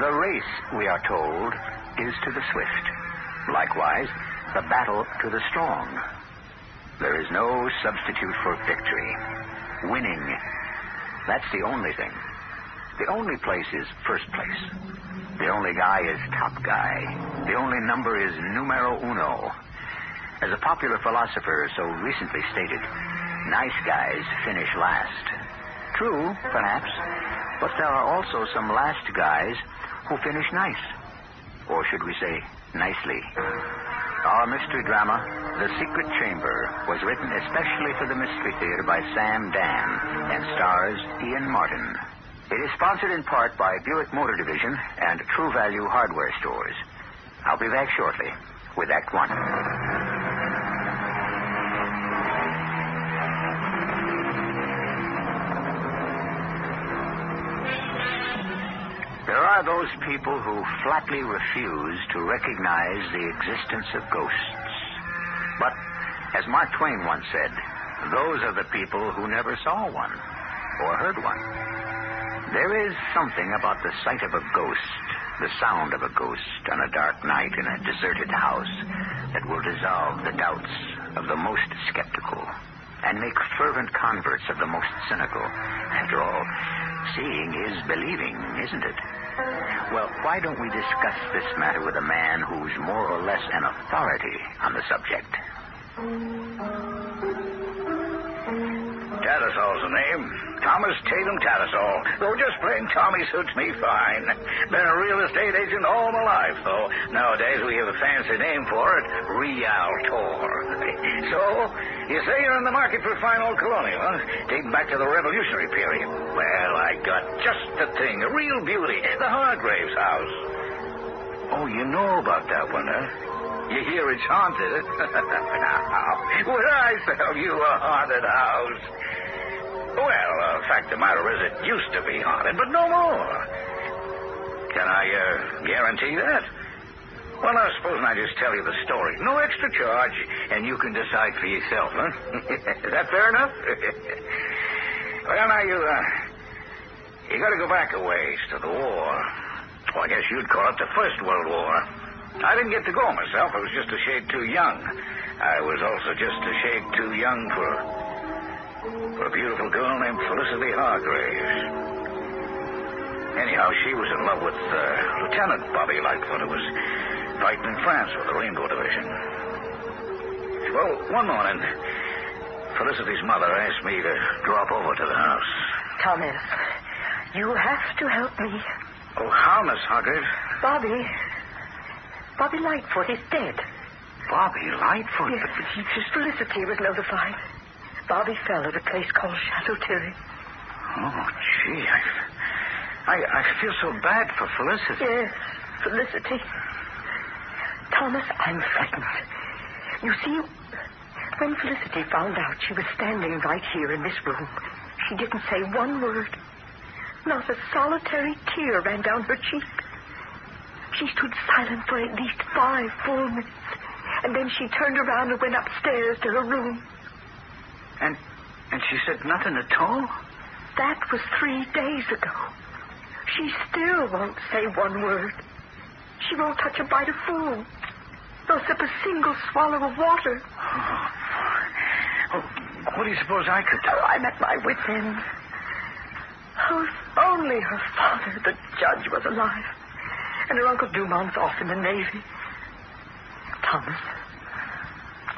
The race, we are told, is to the swift. Likewise, the battle to the strong. There is no substitute for victory. Winning. That's the only thing. The only place is first place. The only guy is top guy. The only number is numero uno. As a popular philosopher so recently stated, nice guys finish last. True, perhaps, but there are also some last guys who finish nice. Or should we say, nicely. Our mystery drama, The Secret Chamber, was written especially for the Mystery Theater by Sam Dann and stars Ian Martin. It is sponsored in part by Buick Motor Division and True Value Hardware Stores. I'll be back shortly with Act One. Are those people who flatly refuse to recognize the existence of ghosts. But, as Mark Twain once said, those are the people who never saw one or heard one. There is something about the sight of a ghost, the sound of a ghost on a dark night in a deserted house that will dissolve the doubts of the most skeptical and make fervent converts of the most cynical. After all, seeing is believing, isn't it? Well, why don't we discuss this matter with a man who's more or less an authority on the subject? Tattersall's the name. Thomas Tatum Tattersall. Though just plain Tommy suits me fine. Been a real estate agent all my life, though. Nowadays we have a fancy name for it, Realtor. so, you say you're in the market for fine old colonial, huh? Dating back to the Revolutionary period. Well, I got just the thing, a real beauty, the Hargraves house. Oh, you know about that one, huh? You hear it's haunted. now, would I sell you a haunted house? Well, uh, fact of the matter is, it used to be haunted, but no more. Can I uh, guarantee that? Well, now, supposing I just tell you the story. No extra charge, and you can decide for yourself, huh? is that fair enough? well, now, you, uh, you gotta go back a ways to the war. Well, I guess you'd call it the First World War. I didn't get to go myself. I was just a shade too young. I was also just a shade too young for, for a beautiful girl named Felicity Hargraves. Anyhow, she was in love with uh, Lieutenant Bobby Lightfoot, who was fighting in France with the Rainbow Division. Well, one morning, Felicity's mother asked me to drop over to the house. Thomas, you have to help me. Oh, how, Miss Hargrave? Bobby. Bobby Lightfoot is dead. Bobby Lightfoot? Yes, Miss Felicity was notified. Bobby fell at a place called Chateau Thierry. Oh, gee, I, I, I feel so bad for Felicity. Yes, Felicity. Thomas, I'm frightened. You see, when Felicity found out she was standing right here in this room, she didn't say one word. Not a solitary tear ran down her cheek. She stood silent for at least five full minutes, and then she turned around and went upstairs to her room. And And she said nothing at all? That was three days ago. She still won't say one word. She won't touch a bite of food. Nor sip a single swallow of water. Oh, oh, what do you suppose I could do? Oh, I'm at my wit's end. Oh, if only her father, the judge, was alive. And her Uncle Dumont's off in the Navy. Thomas,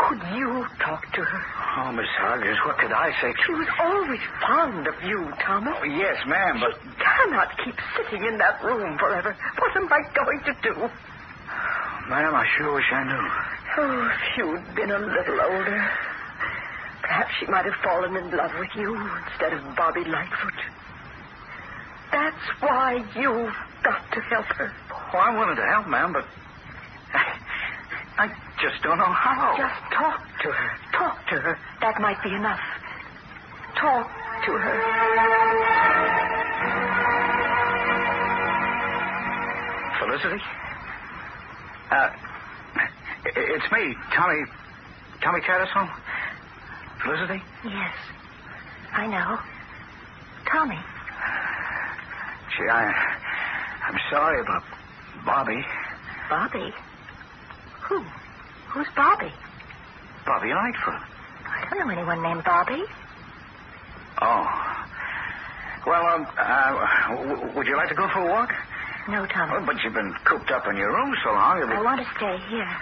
could you talk to her? Oh, Miss Hodges, what could I say? She was always fond of you, Thomas. Oh, yes, ma'am, but. She cannot keep sitting in that room forever. What am I going to do? Ma'am, I sure wish I knew. Oh, if you'd been a little older. Perhaps she might have fallen in love with you instead of Bobby Lightfoot. That's why you've got to help her. Oh, I wanted to help, ma'am, but. I just don't know how. Just talk to her. Talk to her. That might be enough. Talk to her. Felicity? Uh, it's me, Tommy. Tommy Tattersall. Felicity? Yes, I know. Tommy. Gee, I, I'm sorry about Bobby. Bobby? Who? Who's Bobby? Bobby Lightfoot. I don't know anyone named Bobby. Oh. Well, um, uh, w- would you like to go for a walk? No, Tommy. Oh, but you've been cooped up in your room so long. Be... I want to stay here.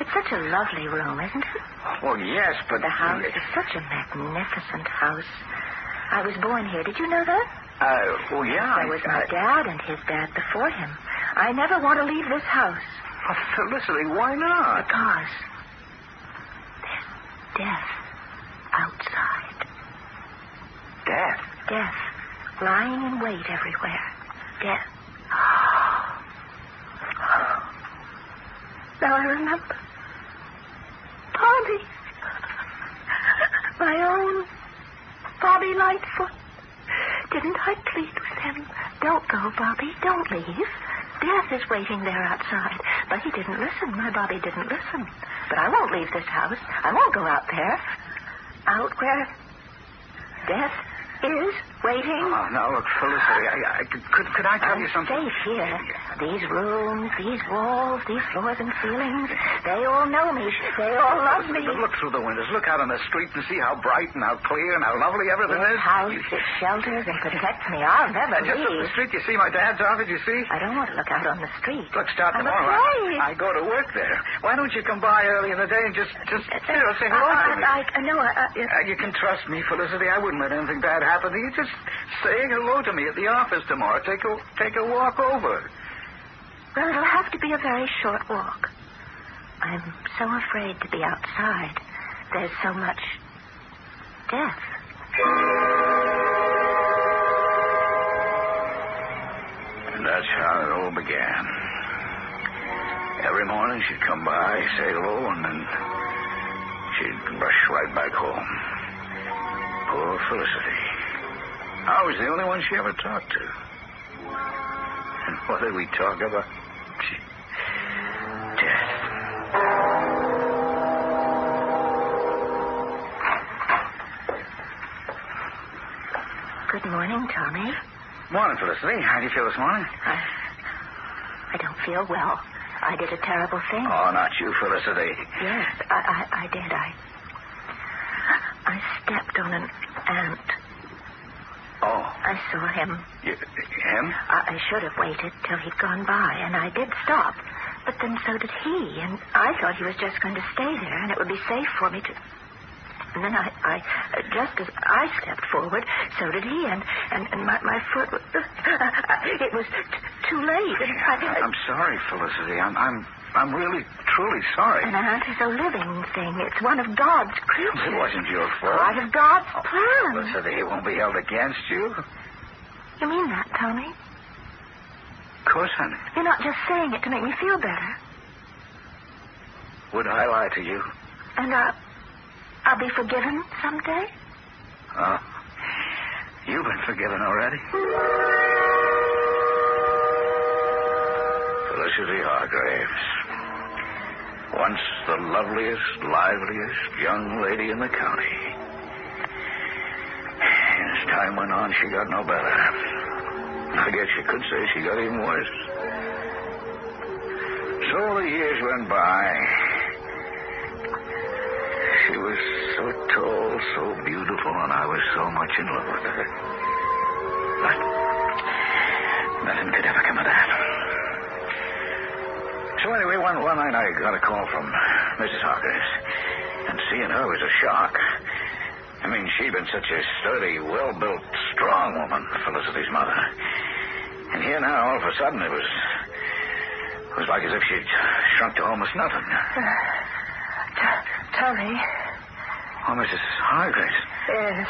It's such a lovely room, isn't it? Well, yes, but... The house is such a magnificent house. I was born here. Did you know that? Uh, well, yeah. There was my dad and his dad before him. I never want to leave this house. Oh, Felicity, why not? Because there's death outside. Death? Death lying in wait everywhere. Death. Now I remember. Bobby. My own Bobby Lightfoot. Didn't I plead with him? Don't go, Bobby. Don't leave. Death is waiting there outside. But he didn't listen. My Bobby didn't listen. But I won't leave this house. I won't go out there. Out where death is waiting. Oh, now, look, Felicity, I, I, could, could I tell I'm you something? safe here. These rooms, these walls, these floors and ceilings, they all know me. They all love me. Look through the windows. Look out on the street and see how bright and how clear and how lovely everything This is. house, it shelters and protects me. I'll never Just up the street, you see my dad's office, you see? I don't want to look out on the street. Look, start I'm tomorrow. afraid. I, I go to work there. Why don't you come by early in the day and just, just, you know, say hello to me? Uh, I, I, know. Uh, uh, I, I, Uh, you can trust me, Felicity. I wouldn't let anything bad happen to you. Just say hello to me at the office tomorrow. Take a take a walk over. Well, it'll have to be a very short walk. I'm so afraid to be outside. There's so much death. And that's how it all began. Every morning she'd come by, say hello, and then she'd rush right back home. Poor Felicity. I was the only one she ever talked to. And what did we talk about? Morning, Tommy. Morning, Felicity. How do you feel this morning? I, I don't feel well. I did a terrible thing. Oh, not you, Felicity. Yes, I, I, I did. I, I stepped on an ant. Oh, I saw him. you, him? I, I should have waited till he'd gone by, and I did stop. But then so did he, and I thought he was just going to stay there, and it would be safe for me to. And then I, I just as I stepped forward, so did he, and and, and my, my foot was. it was t- too late. And I, I'm sorry, Felicity. I'm, I'm, I'm really, truly sorry. An ant is a living thing. It's one of God's creatures. It wasn't your fault. Part of God's oh, plan. Felicity, it won't be held against you. You mean that, Tommy? Of course, honey. You're not just saying it to make me feel better. Would I lie to you? And I'll, I'll be forgiven someday? Oh, you've been forgiven already. Felicity Hargraves. Once the loveliest, liveliest young lady in the county. As time went on, she got no better. I guess you could say she got even worse. So the years went by. She was so tall, so beautiful, and I was so much in love with her. But nothing could ever come of that. So anyway, one, one night I got a call from Mrs. Hawkins, and seeing her was a shock. I mean, she'd been such a sturdy, well-built, strong woman, Felicity's mother. And here now, all of a sudden, it was... It was like as if she'd shrunk to almost nothing. Tommy. Oh, Mrs. Hargraves. Yes.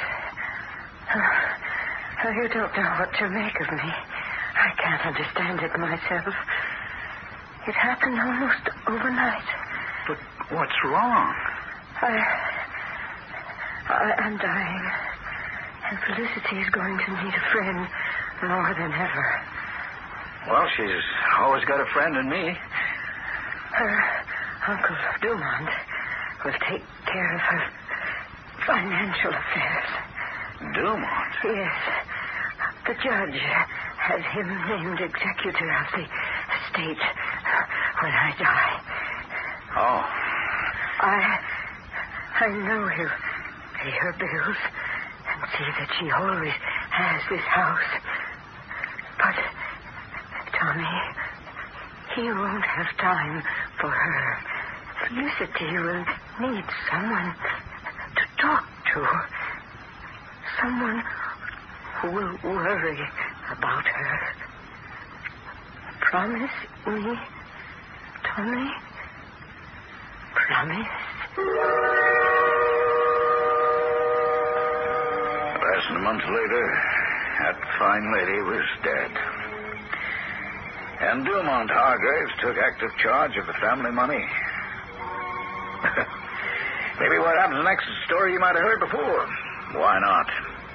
Uh, you don't know what to make of me. I can't understand it myself. It happened almost overnight. But what's wrong? I. I am dying. And Felicity is going to need a friend more than ever. Well, she's always got a friend in me. Her Uncle Dumont will take care of her financial affairs. Dumont? Yes. The judge has him named executor of the estate when I die. Oh. I I know he'll pay her bills and see that she always has this house. But Tommy, he won't have time for her. Felicity will need someone to talk to. Someone who will worry about her. Promise me, Tommy? Promise? Less than a month later, that fine lady was dead. And Dumont Hargraves took active charge of the family money. Maybe what happens next is a story you might have heard before. Why not?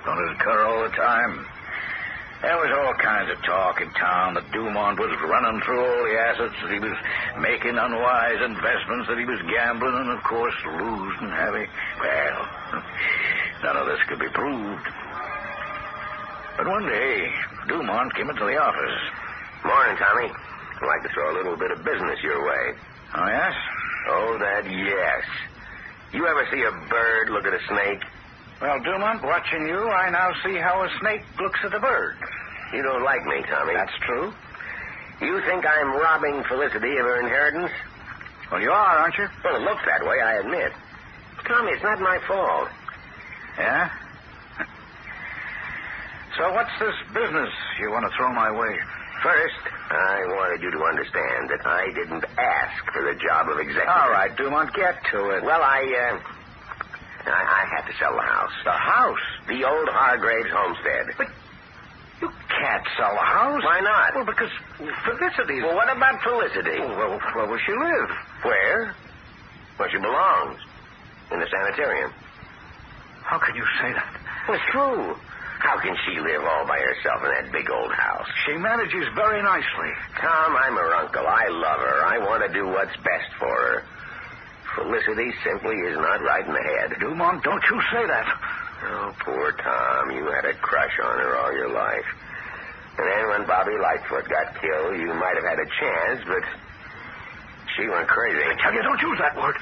Don't it occur all the time? There was all kinds of talk in town that Dumont was running through all the assets, that he was making unwise investments, that he was gambling, and of course losing heavy. Well, none of this could be proved. But one day, Dumont came into the office. Morning, Tommy. I'd like to throw a little bit of business your way. Oh, yes? Oh, that yes. You ever see a bird look at a snake? Well, Dumont, watching you, I now see how a snake looks at a bird. You don't like me, Tommy. That's true. You think I'm robbing Felicity of her inheritance? Well, you are, aren't you? Well, it looks that way, I admit. Tommy, it's not my fault. Yeah? So what's this business you want to throw my way? First, I wanted you to understand that I didn't ask for the job of executive. All right, Dumont, get to it. Well, I, uh, I, I had to sell the house. The house? The old Hargraves homestead. But you can't sell the house. Why not? Well, because Felicity's... Well, what about Felicity? Well, where will she live? Where? Where she belongs. In the sanitarium. How can you say that? Well, it's true. How can she live all by herself in that big old house? She manages very nicely. Tom, I'm her uncle. I love her. I want to do what's best for her. Felicity simply is not right in the head. Dumont, don't you say that. Oh, poor Tom. You had a crush on her all your life. And then when Bobby Lightfoot got killed, you might have had a chance, but she went crazy. I tell you, don't use that word.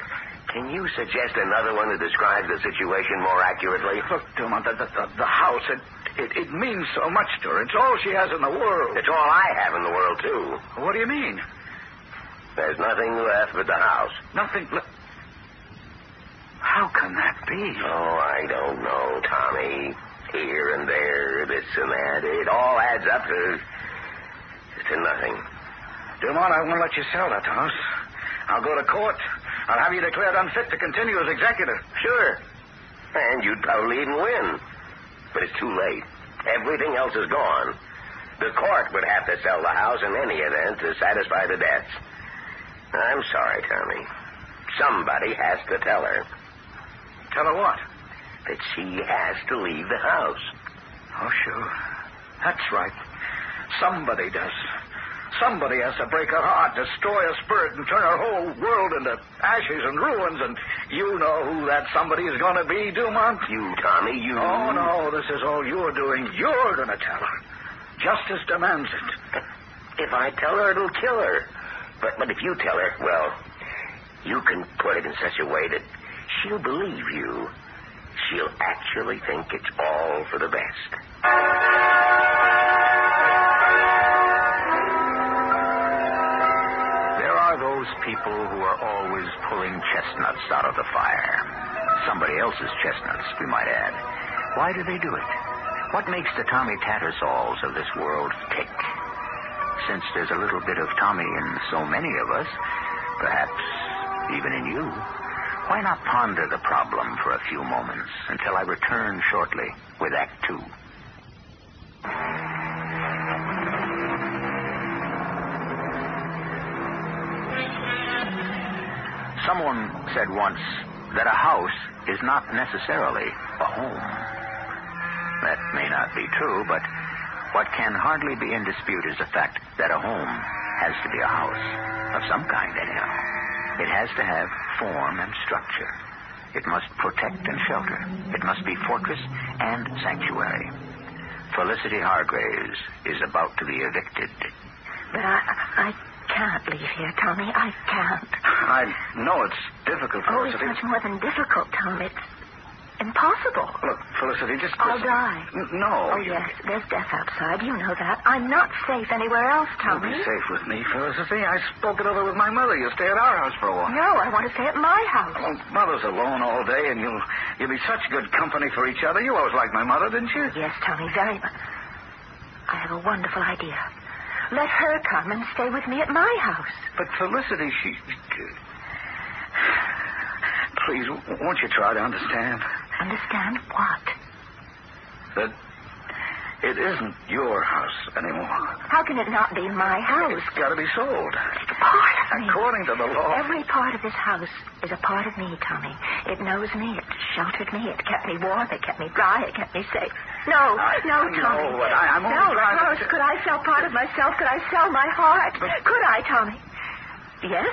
Can you suggest another one that describes the situation more accurately? Look, Dumont, the, the, the, house, it, it, it means so much to her. It's all she has in the world. It's all I have in the world, too. What do you mean? There's nothing left but the house. Nothing. Le- How can that be? Oh, I don't know, Tommy. Here and there, this and that. It all adds up to, to nothing. Dumont, I won't let you sell that house. I'll go to court. I'll have you declared unfit to continue as executive. Sure. And you'd probably even win. But it's too late. Everything else is gone. The court would have to sell the house in any event to satisfy the debts. I'm sorry, Tommy. Somebody has to tell her Tell her what? that she has to leave the house. Oh, sure. That's right. Somebody does. Somebody has to break her heart, destroy her spirit, and turn her whole world into ashes and ruins. And you know who that somebody is going to be, Dumont? You, Tommy, you. Oh, no, this is all you're doing. You're going to tell her. Justice demands it. If I tell her, it'll kill her. But, but if you tell her, well, you can put it in such a way that she'll believe you. She'll actually think it's all for the best. Those people who are always pulling chestnuts out of the fire. Somebody else's chestnuts, we might add. Why do they do it? What makes the Tommy Tattersalls of this world tick? Since there's a little bit of Tommy in so many of us, perhaps even in you, why not ponder the problem for a few moments until I return shortly with Act Two? Someone said once that a house is not necessarily a home. That may not be true, but what can hardly be in dispute is the fact that a home has to be a house. Of some kind, anyhow. It has to have form and structure. It must protect and shelter. It must be fortress and sanctuary. Felicity Hargraves is about to be evicted. But I, I can't leave here, Tommy. I can't. I know it's difficult, Felicity. Oh, it's much more than difficult, Tom. It's impossible. Look, Felicity, just I'll listen. die. N- No. Oh, yes, there's death outside. You know that. I'm not safe anywhere else, Tommy. You'll be safe with me, Felicity. I spoke it over with my mother. You'll stay at our house for a while. No, I want to stay at my house. Well, Mother's alone all day, and you'll you'll be such good company for each other. You always liked my mother, didn't you? Yes, Tommy, very much. I have a wonderful idea. Let her come and stay with me at my house. But Felicity, she. Please, won't you try to understand Understand what? that it isn't your house anymore? How can it not be my house? It's got to be sold. It's a part of me. According to the law. Every part of this house is a part of me, Tommy. It knows me. It sheltered me. It kept me warm. It kept me dry. It kept me safe. No, I- no, Tommy. but I- I'm only no, trying to- Could I sell part of myself? Could I sell my heart? Could I, Tommy? Yes,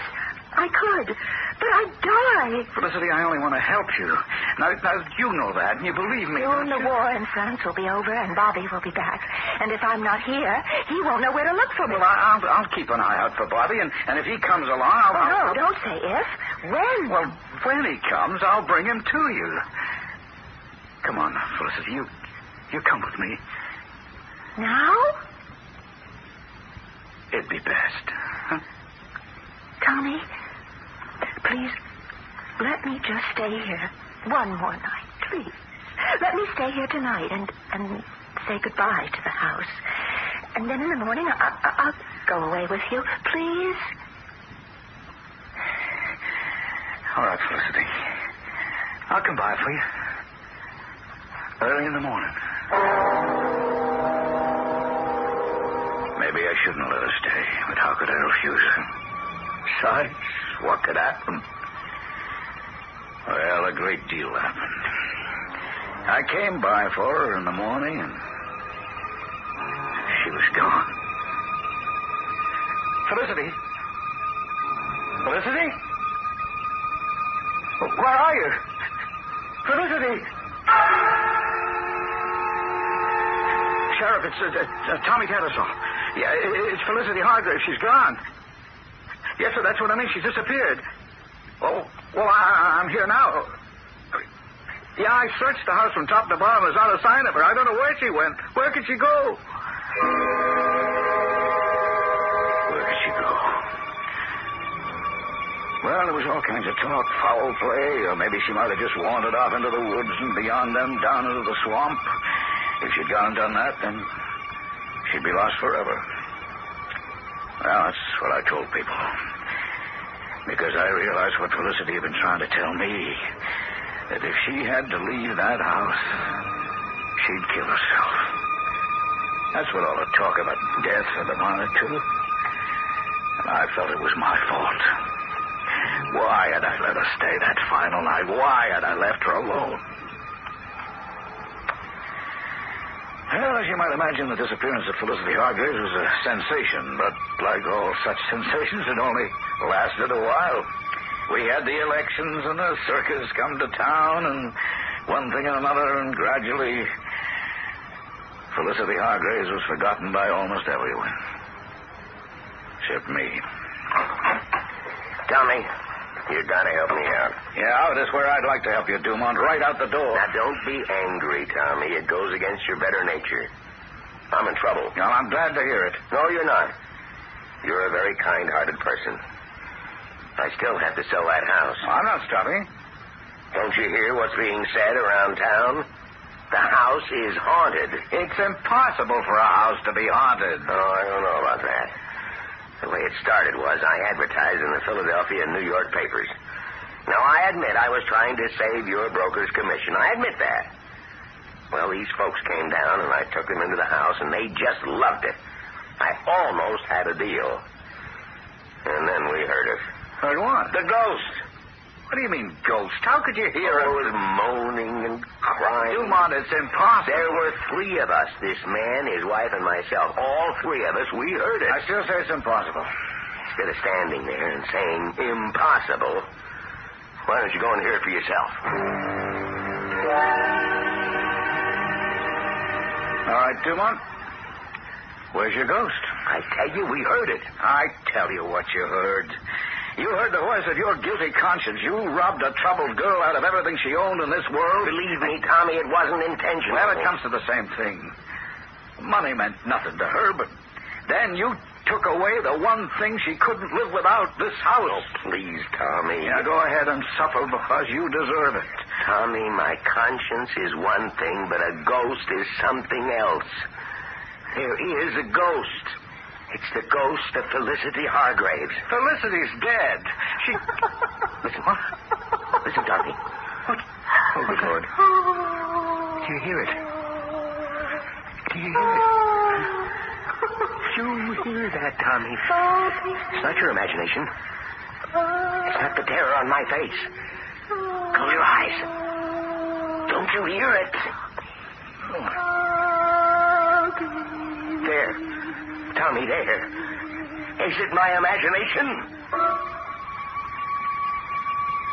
I could. But I'd die. Felicity, I only want to help you. Now, now you know that, and you believe me. Soon the you? war in France will be over, and Bobby will be back. And if I'm not here, he won't know where to look for me. Well, I'll, I'll keep an eye out for Bobby, and, and if he comes along, I'll. Oh, I'll- no, don't say if. When? Well, when he comes, I'll bring him to you. Come on, Felicity. You, you come with me. now? It'd be best. Huh? Tommy, please, let me just stay here one more night, please. Let me stay here tonight and, and say goodbye to the house. And then in the morning, I, I, I'll go away with you, please. All right, Felicity. I'll come by for you. Early in the morning. Maybe I shouldn't let her stay, but how could I refuse her? Besides, what could happen? Well, a great deal happened. I came by for her in the morning, and she was gone. Felicity? Felicity? Where are you? Felicity! Sheriff, it's uh, uh, Tommy Tattersall. Yeah, it's Felicity Hargrave. She's gone. Yes, sir, that's what I mean. She's disappeared. Oh, well, I, I'm here now. Yeah, I searched the house from top to bottom. There's not a sign of her. I don't know where she went. Where could she go? Where could she go? Well, there was all kinds of talk, foul play, or maybe she might have just wandered off into the woods and beyond them down into the swamp. If she'd gone and done that, then she'd be lost forever. Well, that's what I told people. Because I realized what Felicity had been trying to tell me. That if she had to leave that house, she'd kill herself. That's what all the talk about death had amounted to. And I felt it was my fault. Why had I let her stay that final night? Why had I left her alone? Well, As you might imagine, the disappearance of Felicity Hargraves was a sensation, but like all such sensations, it only lasted a while. We had the elections and the circus come to town, and one thing and another, and gradually, Felicity Hargraves was forgotten by almost everyone. Except me. Tommy, you gotta help me out. Yeah, that's where I'd like to help you, Dumont. Right out the door. Now, don't be angry, Tommy. It goes against your better nature. I'm in trouble. Now, I'm glad to hear it. No, you're not. You're a very kind-hearted person. I still have to sell that house. I'm not stopping. Don't you hear what's being said around town? The house is haunted. It's impossible for a house to be haunted. Oh, I don't know about that. The way it started was I advertised in the Philadelphia and New York papers. Now, I admit I was trying to save your broker's commission. I admit that. Well, these folks came down, and I took them into the house, and they just loved it. I almost had a deal. And then we heard it. Heard what? The ghost. What do you mean, ghost? How could you hear It it? moaning and crying. Dumont, it's impossible. There were three of us, this man, his wife, and myself. All three of us, we heard it. I still say it's impossible. Instead of standing there and saying impossible, why don't you go and hear it for yourself? All right, Dumont. Where's your ghost? I tell you, we heard it. I tell you what you heard. You heard the voice of your guilty conscience. You robbed a troubled girl out of everything she owned in this world. Believe me, Tommy, it wasn't intentional. Well, it comes to the same thing. Money meant nothing to her, but then you took away the one thing she couldn't live without this house. Oh, please, Tommy. Yeah, go ahead and suffer because you deserve it. Tommy, my conscience is one thing, but a ghost is something else. There is a ghost. It's the ghost of Felicity Hargraves. Felicity's dead. She. Listen, what? Listen, Tommy. What? Oh, good Lord. Do you hear it? Do you hear it? You hear that, Tommy? It's not your imagination. It's not the terror on my face. Close your eyes. Don't you hear it? There. Tommy, there. Is it my imagination?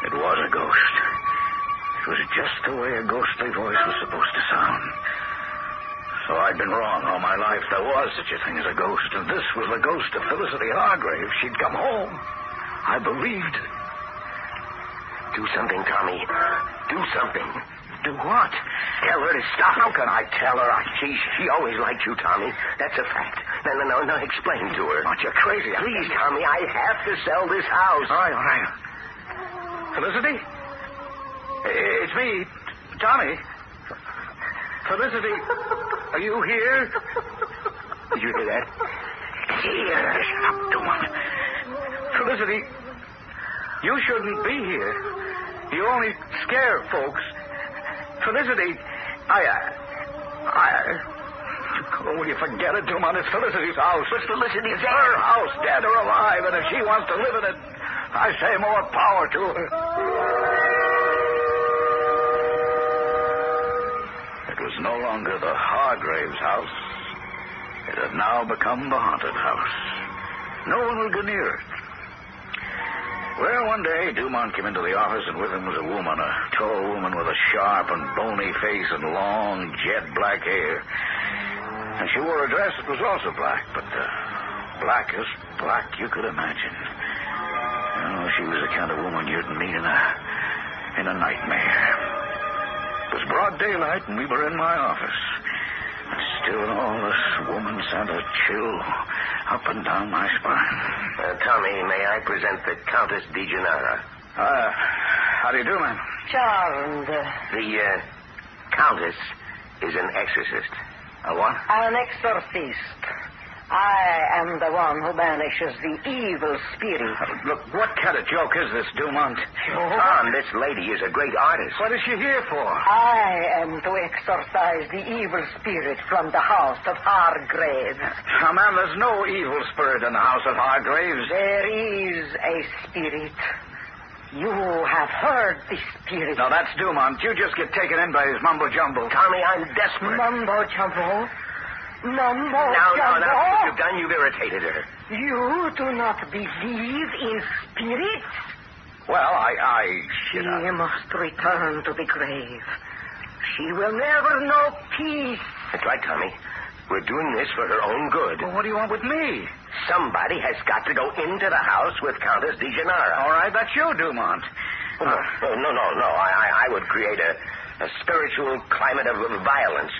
It was a ghost. It was just the way a ghostly voice was supposed to sound. So I'd been wrong all my life. There was such a thing as a ghost, and this was the ghost of Felicity Hargrave. She'd come home. I believed. Do something, Tommy. Do something. Do what? Tell her to stop. How can I tell her? I... She, she always liked you, Tommy. That's a fact. No, no, no, no. Explain to her. Aren't you crazy? Please, Tommy, I have to sell this house. All right, all right. Felicity? It's me, Tommy. Felicity, are you here? Did you hear that? Here. Shut up, Dumont. Felicity, you shouldn't be here. You only scare folks. Felicity, I, uh, I, oh, will you forget it, Dumont? It's Felicity's house. But Felicity's It's dead. her house, dead or alive, and if she wants to live in it, I say more power to her. It was no longer the Hargraves house. It had now become the haunted house. No one will go near it. Well, one day, Dumont came into the office, and with him was a woman, a tall woman with a sharp and bony face and long, jet black hair. And she wore a dress that was also black, but the blackest black you could imagine. Oh, she was the kind of woman you'd meet in a in a nightmare. It was broad daylight, and we were in my office. And still, all this woman sent a chill up and down my spine. Uh, Tommy, may I present the Countess Di Gennaro? Uh, how do you do, ma'am? Charmed. The uh, Countess is an exorcist. A what? An exorcist. I am the one who banishes the evil spirit. Uh, Look, what kind of joke is this, Dumont? Tom, this lady is a great artist. What is she here for? I am to exorcise the evil spirit from the house of Hargraves. Now, ma'am, there's no evil spirit in the house of Hargraves. There is a spirit. You have heard the spirit. No, that's Dumont. You just get taken in by his mumbo jumbo. Tommy, I'm desperate. Mumbo jumbo. No more. Now, now, now, no. what you've done, you've irritated her. You do not believe in spirits? Well, I, I should uh, She must return to the grave. She will never know peace. That's right, Tommy. We're doing this for her own good. Well, what do you want with me? Somebody has got to go into the house with Countess De Gennaro. All right, that's you, Dumont. Oh, no, no, no, no. I, I, I would create a, a spiritual climate of violence,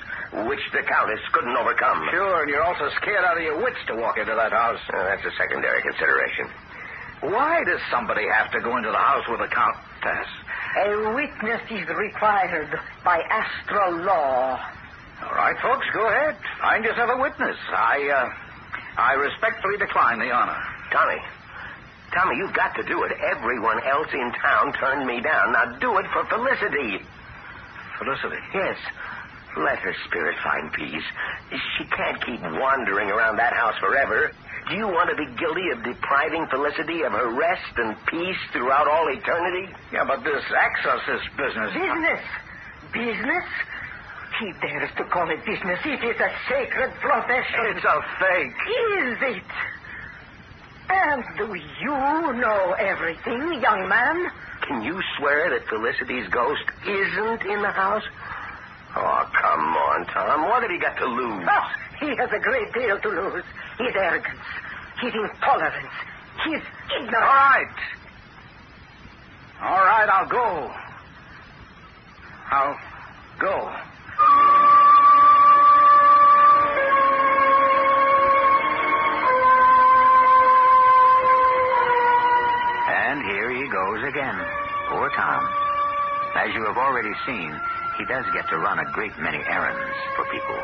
which the Countess couldn't overcome. Sure, and you're also scared out of your wits to walk into that house. Uh, that's a secondary consideration. Why does somebody have to go into the house with a countess? A witness is required by astral law. All right, folks, go ahead. Find yourself a witness. I, uh, I respectfully decline the honor. Tommy. Tommy, you've got to do it. Everyone else in town turned me down. Now do it for Felicity. Felicity. Yes. Let her spirit find peace. She can't keep wandering around that house forever. Do you want to be guilty of depriving Felicity of her rest and peace throughout all eternity? Yeah, but this exorcist business. Business? Business? He dares to call it business. It is a sacred profession. It's a fake. Is it? And do you know everything, young man? Can you swear that Felicity's ghost isn't in the house? Oh, come on, Tom. What have you got to lose? Oh, he has a great deal to lose. His arrogance, his intolerance, his ignorance. All right. All right, I'll go. I'll go. And here he goes again. Poor Tom. As you have already seen, he does get to run a great many errands for people.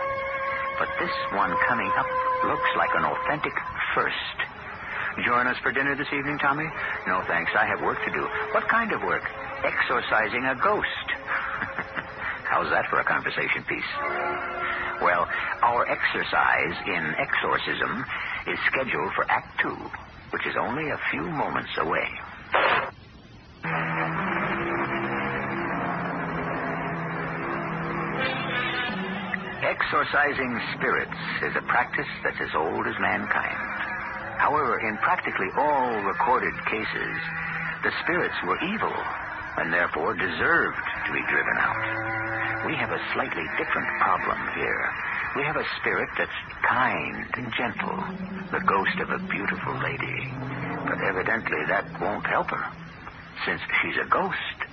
But this one coming up looks like an authentic first. Join us for dinner this evening, Tommy? No, thanks. I have work to do. What kind of work? Exorcising a ghost. How's that for a conversation piece? Well, our exercise in exorcism is scheduled for Act Two, which is only a few moments away. Exorcising spirits is a practice that's as old as mankind. However, in practically all recorded cases, the spirits were evil and therefore deserved to be driven out. We have a slightly different problem here. We have a spirit that's kind and gentle, the ghost of a beautiful lady. But evidently that won't help her. Since she's a ghost,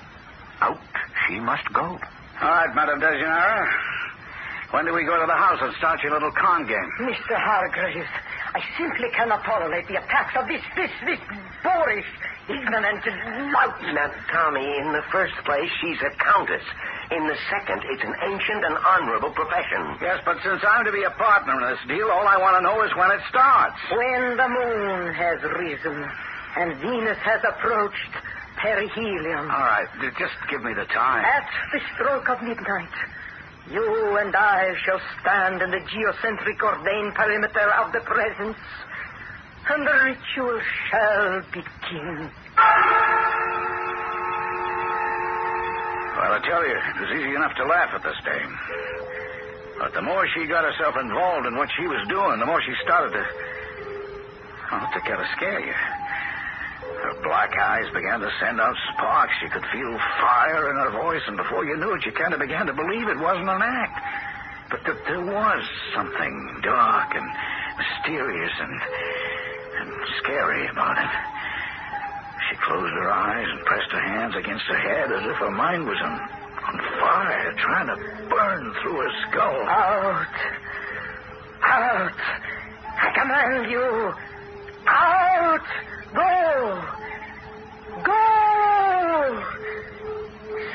out she must go. All right, Madame De Gennaro. When do we go to the house and start your little con game? Mr. Hargraves, I simply cannot tolerate the attacks of this, this, this boorish, ignorant lout. Now, Tommy, in the first place, she's a countess. In the second, it's an ancient and honorable profession. Yes, but since I'm to be a partner in this deal, all I want to know is when it starts. When the moon has risen and Venus has approached perihelion. All right, just give me the time. At the stroke of midnight, you and I shall stand in the geocentric ordained perimeter of the presence, and the ritual shall begin. Well, I tell you, it was easy enough to laugh at this dame. But the more she got herself involved in what she was doing, the more she started to. Oh, to kind of scare you. Her black eyes began to send out sparks. You could feel fire in her voice, and before you knew it, you kind of began to believe it wasn't an act. But that there was something dark and mysterious and, and scary about it. Closed her eyes and pressed her hands against her head as if her mind was on, on fire, trying to burn through her skull. Out! Out! I command you! Out! Go! Go!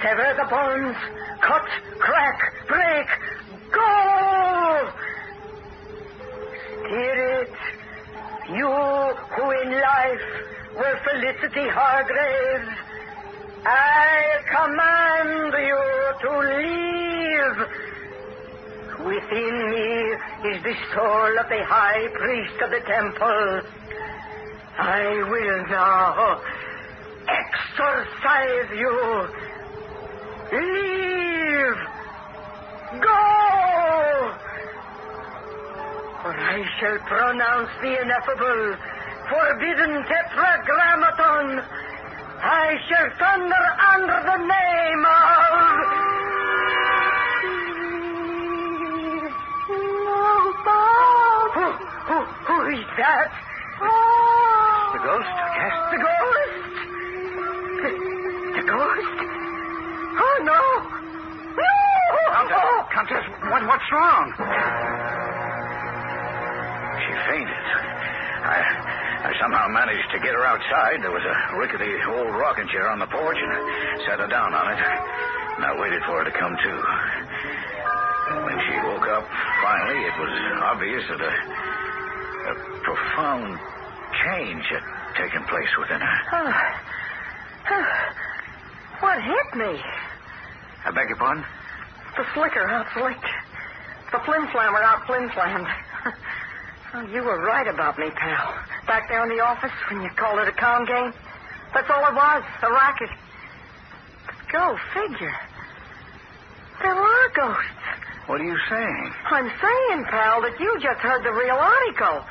Sever the bonds! Cut! Crack! Break! Go! Spirit, you who in life were Felicity Hargraves, I command you to leave. Within me is the soul of the high priest of the temple. I will now exorcise you. Leave. Go. I shall pronounce the ineffable, forbidden tetragrammaton. I shall thunder under the name of. Who, who, who is that? The ghost, yes? The ghost? The, the ghost? Oh, no. No! Countess, Countess, what, what's wrong? She fainted. I, I somehow managed to get her outside. There was a rickety old rocking chair on the porch, and I sat her down on it. And I waited for her to come to. When she woke up, finally, it was obvious that a, a profound change had taken place within her. Oh. Oh. What hit me? I beg your pardon? The slicker out slicked. The flim flammer out flim flammed. Oh, you were right about me, pal. Back there in the office when you called it a con game. That's all it was, a racket. Go figure. There are ghosts. What are you saying? I'm saying, pal, that you just heard the real article.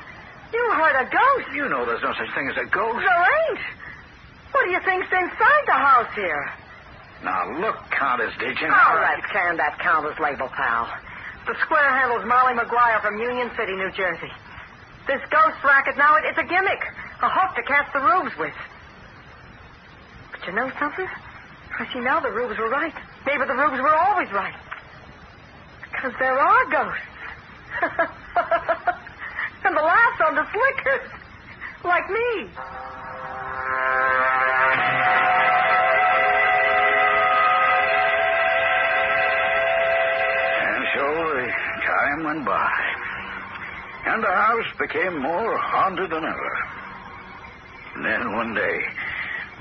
You heard a ghost. You know there's no such thing as a ghost. There ain't. What do you think's inside the house here? Now, look, Countess, did you? All right, can that Countess label, pal. The square handle's Molly McGuire from Union City, New Jersey. This ghost racket now, it, it's a gimmick. A hook to cast the rubes with. But you know something? I see now the rubes were right. Maybe the rubes were always right. Because there are ghosts. and the laughs on the slickers. Like me. And so the time went by. And the house became more haunted than ever. And then one day,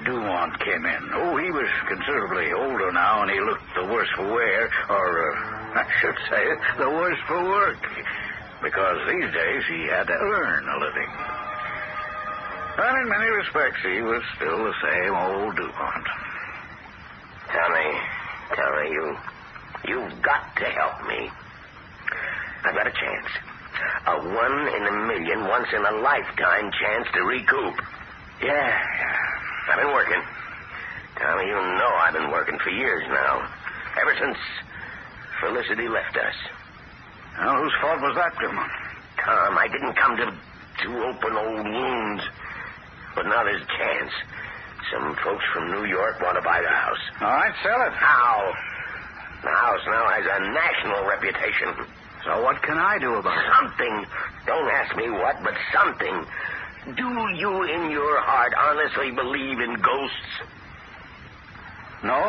Dumont came in. Oh, he was considerably older now, and he looked the worse for wear, or uh, I should say, the worse for work. Because these days he had to earn a living. But in many respects, he was still the same old Dumont. Tommy, Tommy, you, you've got to help me. I've got a chance. A one in a million, once in a lifetime chance to recoup. Yeah, I've been working. Tommy, you know I've been working for years now. Ever since Felicity left us. Now, whose fault was that, Dumont? Tom, I didn't come to, to open old wounds. But now there's a chance. Some folks from New York want to buy the house. All right, sell it. How? The house now has a national reputation. So what can I do about it? Something. Don't ask me what, but something. Do you in your heart honestly believe in ghosts? No?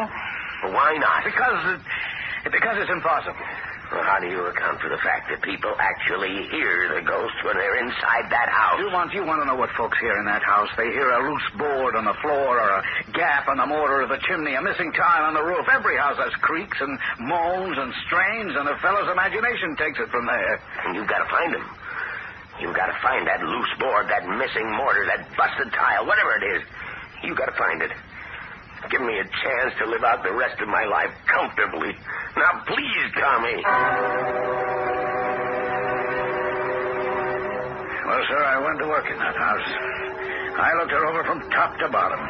Why not? Because it, because it's impossible. Well, how do you account for the fact that people actually hear the ghosts when they're inside that house? You want you want to know what folks hear in that house? They hear a loose board on the floor, or a gap in the mortar of the chimney, a missing tile on the roof. Every house has creaks and moans and strains, and a fellow's imagination takes it from there. And you've got to find them. You've got to find that loose board, that missing mortar, that busted tile, whatever it is. You've got to find it. Give me a chance to live out the rest of my life comfortably. Now, please, Tommy. Well, sir, I went to work in that house. I looked her over from top to bottom.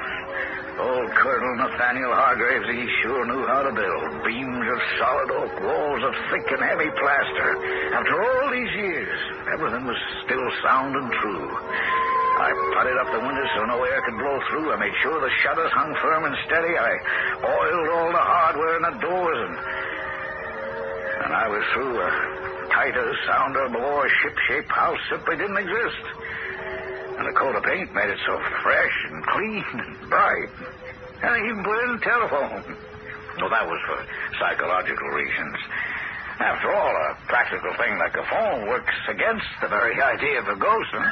Old Colonel Nathaniel Hargraves, he sure knew how to build. Beams of solid oak, walls of thick and heavy plaster. After all these years, everything was still sound and true. I putted up the windows so no air could blow through. I made sure the shutters hung firm and steady. I oiled all the hardware in the doors, and and I was through a tighter, sounder, more ship-shape house simply didn't exist. And the coat of paint made it so fresh and clean and bright. And I even put in a telephone. Well, that was for psychological reasons. After all, a practical thing like a phone works against the very idea of a ghost, huh?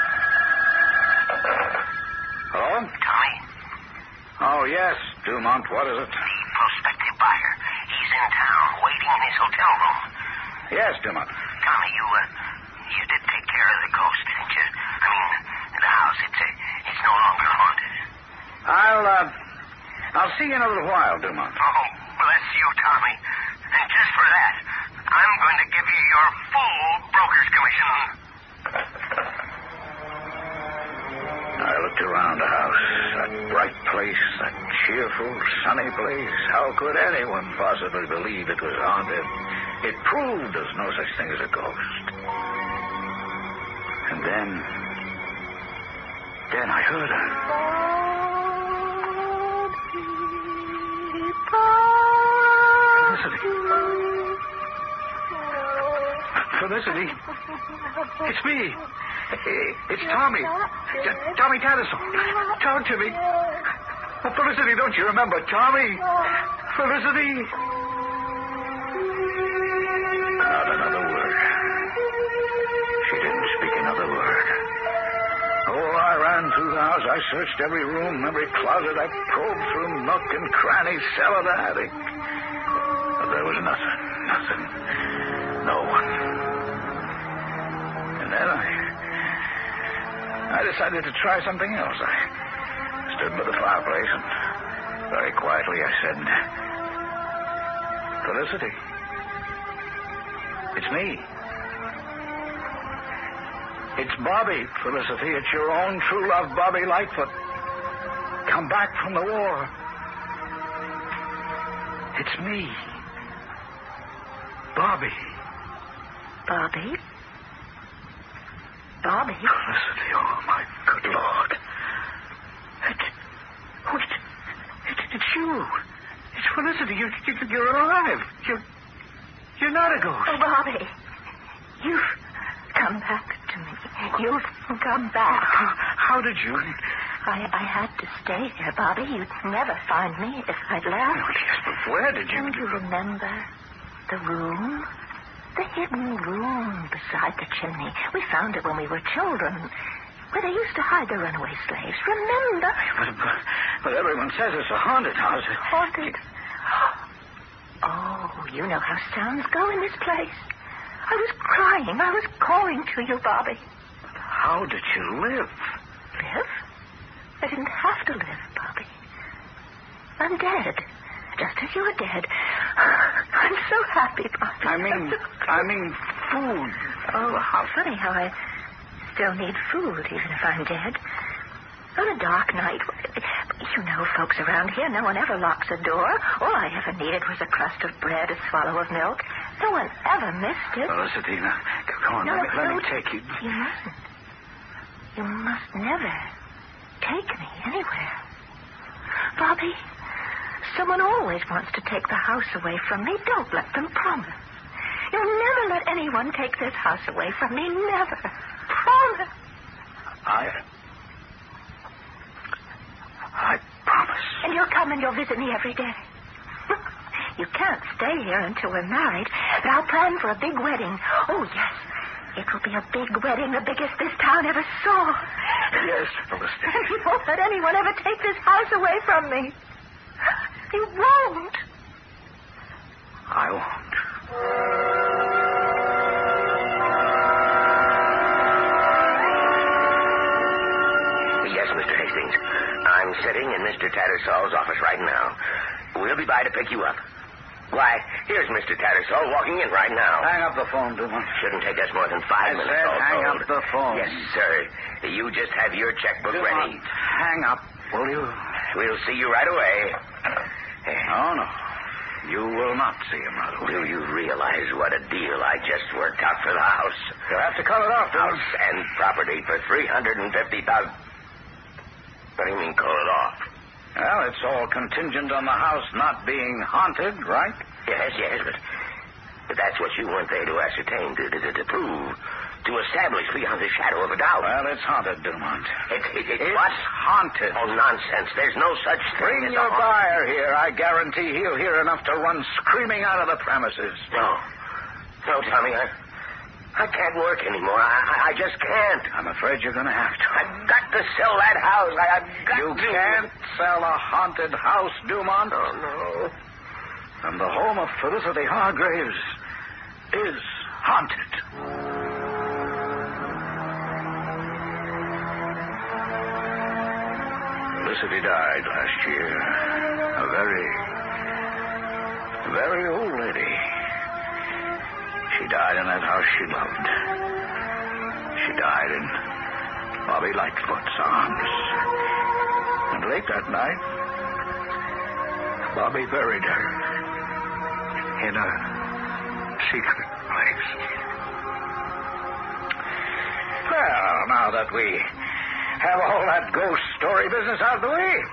Hello? Tommy, Oh, yes, Dumont. What is it? Noble. Yes, Dumont. Tommy, you, uh, you did take care of the ghost, didn't you? I mean, the house, it's, uh, it's no longer haunted. I'll, uh, I'll see you in a little while, Dumont. Oh, bless you, Tommy. And just for that, I'm going to give you your full broker's commission. I looked around the house. That bright place, that cheerful, sunny place. How could anyone possibly believe it was haunted? It proved there's no such thing as a ghost. And then. Then I heard her. Felicity. Felicity. It's me. It's Tommy. Tommy Tattersall. Talk to me. Felicity, don't you remember Tommy? Felicity. I searched every room, every closet. I probed through nook and cranny, cellar to attic. But there was nothing. Nothing. No one. And then I. I decided to try something else. I stood by the fireplace and very quietly I said, Felicity. It's me. It's Bobby, Felicity. It's your own true love, Bobby Lightfoot. Come back from the war. It's me. Bobby. Bobby? Bobby? Felicity, oh my good Lord. It, oh, it, it, it's you. It's Felicity. You, you, you're alive. You're, you're not a ghost. Oh, Bobby. You've come back to me. You've come back. How, how did you? I, I had to stay here, Bobby. You'd never find me if I'd Oh, left. yes, but where did you? Don't you remember the room? The hidden room beside the chimney. We found it when we were children. Where they used to hide the runaway slaves. Remember? But, but, but everyone says it's a haunted house. Haunted. Oh, you know how sounds go in this place. I was crying. I was calling to you, Bobby. How did you live? Live? I didn't have to live, Bobby. I'm dead. Just as you are dead. I'm so happy, Bobby. I mean, I mean, food. Oh, how funny how I still need food, even if I'm dead. On a dark night, you know folks around here, no one ever locks a door. All I ever needed was a crust of bread, a swallow of milk. No one ever missed it. Oh, Felicity, now, come on, No, let, me, let me take you. You mustn't. You must never take me anywhere. Bobby, someone always wants to take the house away from me. Don't let them promise. You'll never let anyone take this house away from me. Never. Promise. I. I promise. And you'll come and you'll visit me every day. You can't stay here until we're married, but I'll plan for a big wedding. Oh, yes. It will be a big wedding, the biggest this town ever saw. Yes, Felicity. And you won't let anyone ever take this house away from me. You won't. I won't. Yes, Mr. Hastings. I'm sitting in Mr. Tattersall's office right now. We'll be by to pick you up. Why, here's Mr. Tattersall walking in right now. Hang up the phone, Dumont. Shouldn't take us more than five I minutes. said hang told. up the phone. Yes, sir. You just have your checkbook Dumont, ready. hang up, will you? We'll see you right away. No, no. You will not see him right away. Do you realize what a deal I just worked out for the house? You'll have to cut it off, Dumont. House and property for three hundred and fifty thousand. What do you mean, call it off? Well, it's all contingent on the house not being haunted, right? Yes, yes, but, but that's what you weren't there to ascertain, to, to, to prove, to establish beyond the shadow of a doubt. Well, it's haunted, Dumont. It, it, it, It's what? haunted. Oh, nonsense. There's no such thing Bring your buyer here. I guarantee he'll hear enough to run screaming out of the premises. No. No, Tommy, I, I can't work anymore. I, I, I just can't. I'm afraid you're going to have to. I've got to sell that house. I, I've got You to. can't sell a haunted house, Dumont. Oh, no. And the home of Felicity Hargraves is haunted. Felicity died last year. A very, very old lady. Died in that house she loved. She died in Bobby Lightfoot's arms. And late that night, Bobby buried her in a secret place. Well, now that we have all that ghost story business out of the way,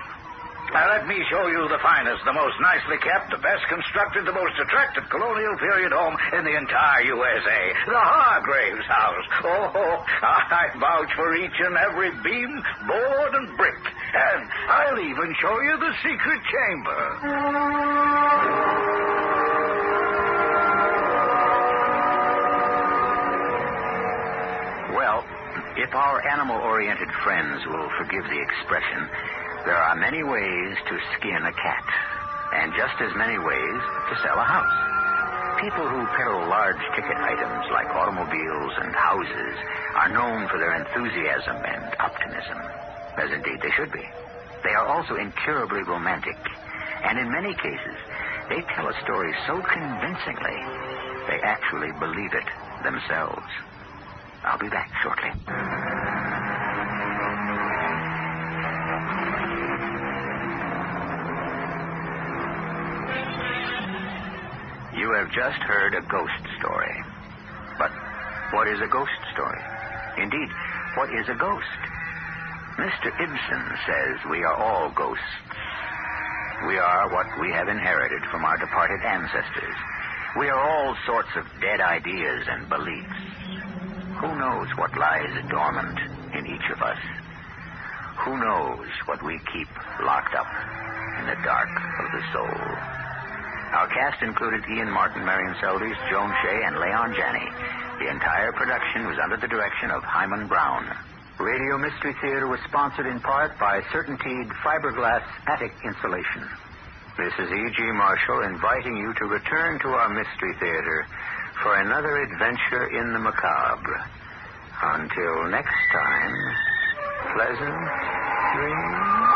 now let me show you the finest, the most nicely kept, the best constructed, the most attractive colonial period home in the entire USA. The Hargraves House. Oh, I vouch for each and every beam, board, and brick. And I'll even show you the secret chamber. Well, if our animal oriented friends will forgive the expression, there are many ways to skin a cat, and just as many ways to sell a house. People who peddle large ticket items like automobiles and houses are known for their enthusiasm and optimism, as indeed they should be. They are also incurably romantic, and in many cases, they tell a story so convincingly they actually believe it themselves. I'll be back shortly. You have just heard a ghost story. But what is a ghost story? Indeed, what is a ghost? Mr. Ibsen says we are all ghosts. We are what we have inherited from our departed ancestors. We are all sorts of dead ideas and beliefs. Who knows what lies dormant in each of us? Who knows what we keep locked up in the dark of the soul? Our cast included Ian Martin, Marian Seldes, Joan Shea, and Leon Janney. The entire production was under the direction of Himan Brown. Radio Mystery Theater was sponsored in part by Certainteed Fiberglass Attic Insulation. This is E.G. Marshall inviting you to return to our Mystery Theater for another adventure in the macabre. Until next time, pleasant dreams.